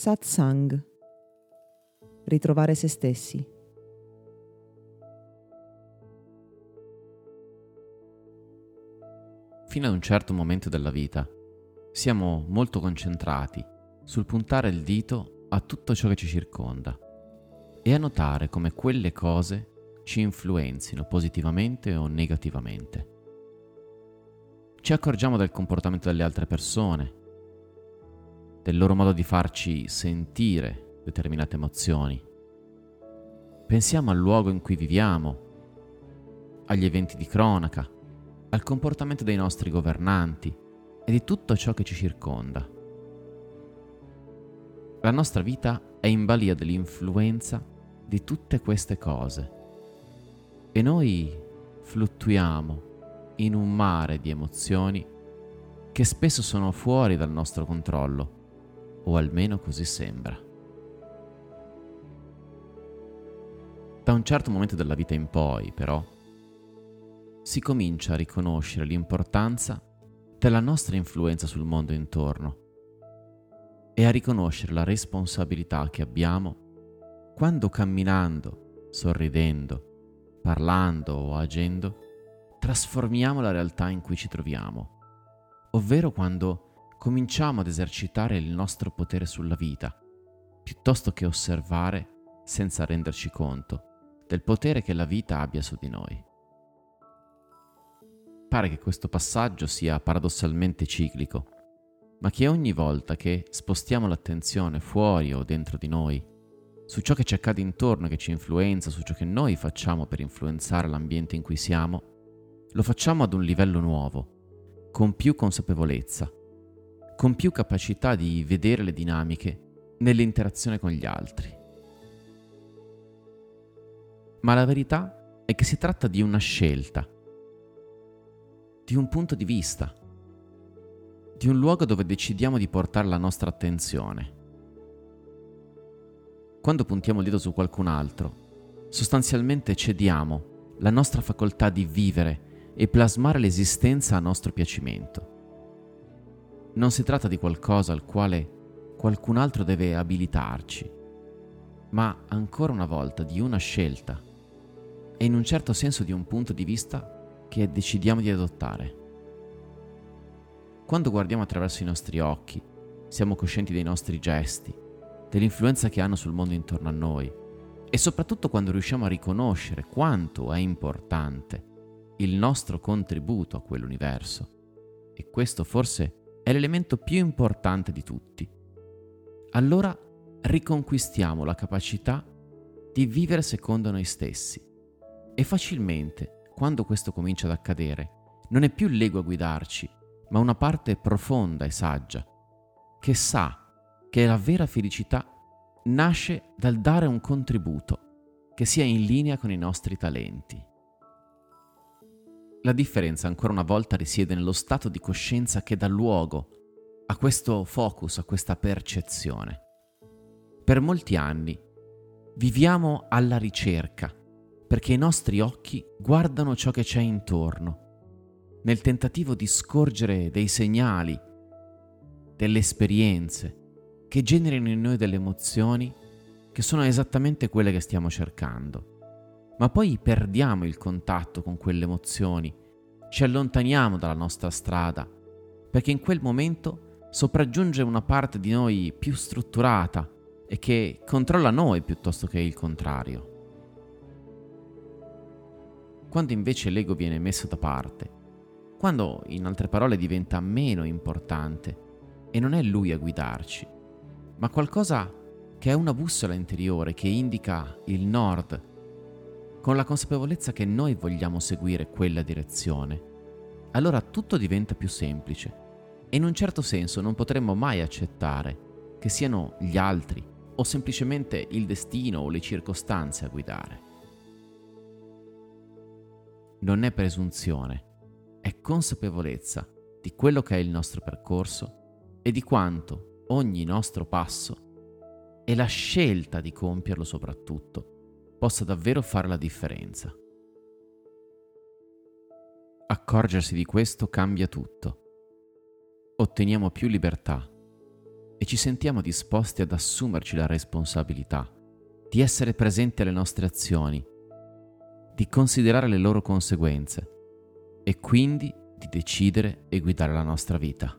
Satsang. Ritrovare se stessi. Fino ad un certo momento della vita siamo molto concentrati sul puntare il dito a tutto ciò che ci circonda e a notare come quelle cose ci influenzino positivamente o negativamente. Ci accorgiamo del comportamento delle altre persone, del loro modo di farci sentire determinate emozioni. Pensiamo al luogo in cui viviamo, agli eventi di cronaca, al comportamento dei nostri governanti e di tutto ciò che ci circonda. La nostra vita è in balia dell'influenza di tutte queste cose e noi fluttuiamo in un mare di emozioni che spesso sono fuori dal nostro controllo o almeno così sembra. Da un certo momento della vita in poi, però, si comincia a riconoscere l'importanza della nostra influenza sul mondo intorno e a riconoscere la responsabilità che abbiamo quando camminando, sorridendo, parlando o agendo, trasformiamo la realtà in cui ci troviamo, ovvero quando cominciamo ad esercitare il nostro potere sulla vita, piuttosto che osservare senza renderci conto del potere che la vita abbia su di noi. Pare che questo passaggio sia paradossalmente ciclico, ma che ogni volta che spostiamo l'attenzione fuori o dentro di noi, su ciò che ci accade intorno, che ci influenza, su ciò che noi facciamo per influenzare l'ambiente in cui siamo, lo facciamo ad un livello nuovo, con più consapevolezza, con più capacità di vedere le dinamiche nell'interazione con gli altri. Ma la verità è che si tratta di una scelta, di un punto di vista, di un luogo dove decidiamo di portare la nostra attenzione. Quando puntiamo il dito su qualcun altro, sostanzialmente cediamo la nostra facoltà di vivere e plasmare l'esistenza a nostro piacimento. Non si tratta di qualcosa al quale qualcun altro deve abilitarci, ma ancora una volta di una scelta e in un certo senso di un punto di vista che decidiamo di adottare. Quando guardiamo attraverso i nostri occhi, siamo coscienti dei nostri gesti, dell'influenza che hanno sul mondo intorno a noi e soprattutto quando riusciamo a riconoscere quanto è importante il nostro contributo a quell'universo. E questo forse è l'elemento più importante di tutti. Allora riconquistiamo la capacità di vivere secondo noi stessi e facilmente, quando questo comincia ad accadere, non è più l'ego a guidarci, ma una parte profonda e saggia, che sa che la vera felicità nasce dal dare un contributo che sia in linea con i nostri talenti. La differenza ancora una volta risiede nello stato di coscienza che dà luogo a questo focus, a questa percezione. Per molti anni viviamo alla ricerca perché i nostri occhi guardano ciò che c'è intorno, nel tentativo di scorgere dei segnali, delle esperienze che generino in noi delle emozioni che sono esattamente quelle che stiamo cercando ma poi perdiamo il contatto con quelle emozioni, ci allontaniamo dalla nostra strada, perché in quel momento sopraggiunge una parte di noi più strutturata e che controlla noi piuttosto che il contrario. Quando invece l'ego viene messo da parte, quando in altre parole diventa meno importante e non è lui a guidarci, ma qualcosa che è una bussola interiore che indica il nord con la consapevolezza che noi vogliamo seguire quella direzione, allora tutto diventa più semplice e in un certo senso non potremmo mai accettare che siano gli altri o semplicemente il destino o le circostanze a guidare. Non è presunzione, è consapevolezza di quello che è il nostro percorso e di quanto ogni nostro passo e la scelta di compierlo soprattutto possa davvero fare la differenza. Accorgersi di questo cambia tutto. Otteniamo più libertà, e ci sentiamo disposti ad assumerci la responsabilità di essere presenti alle nostre azioni, di considerare le loro conseguenze e quindi di decidere e guidare la nostra vita.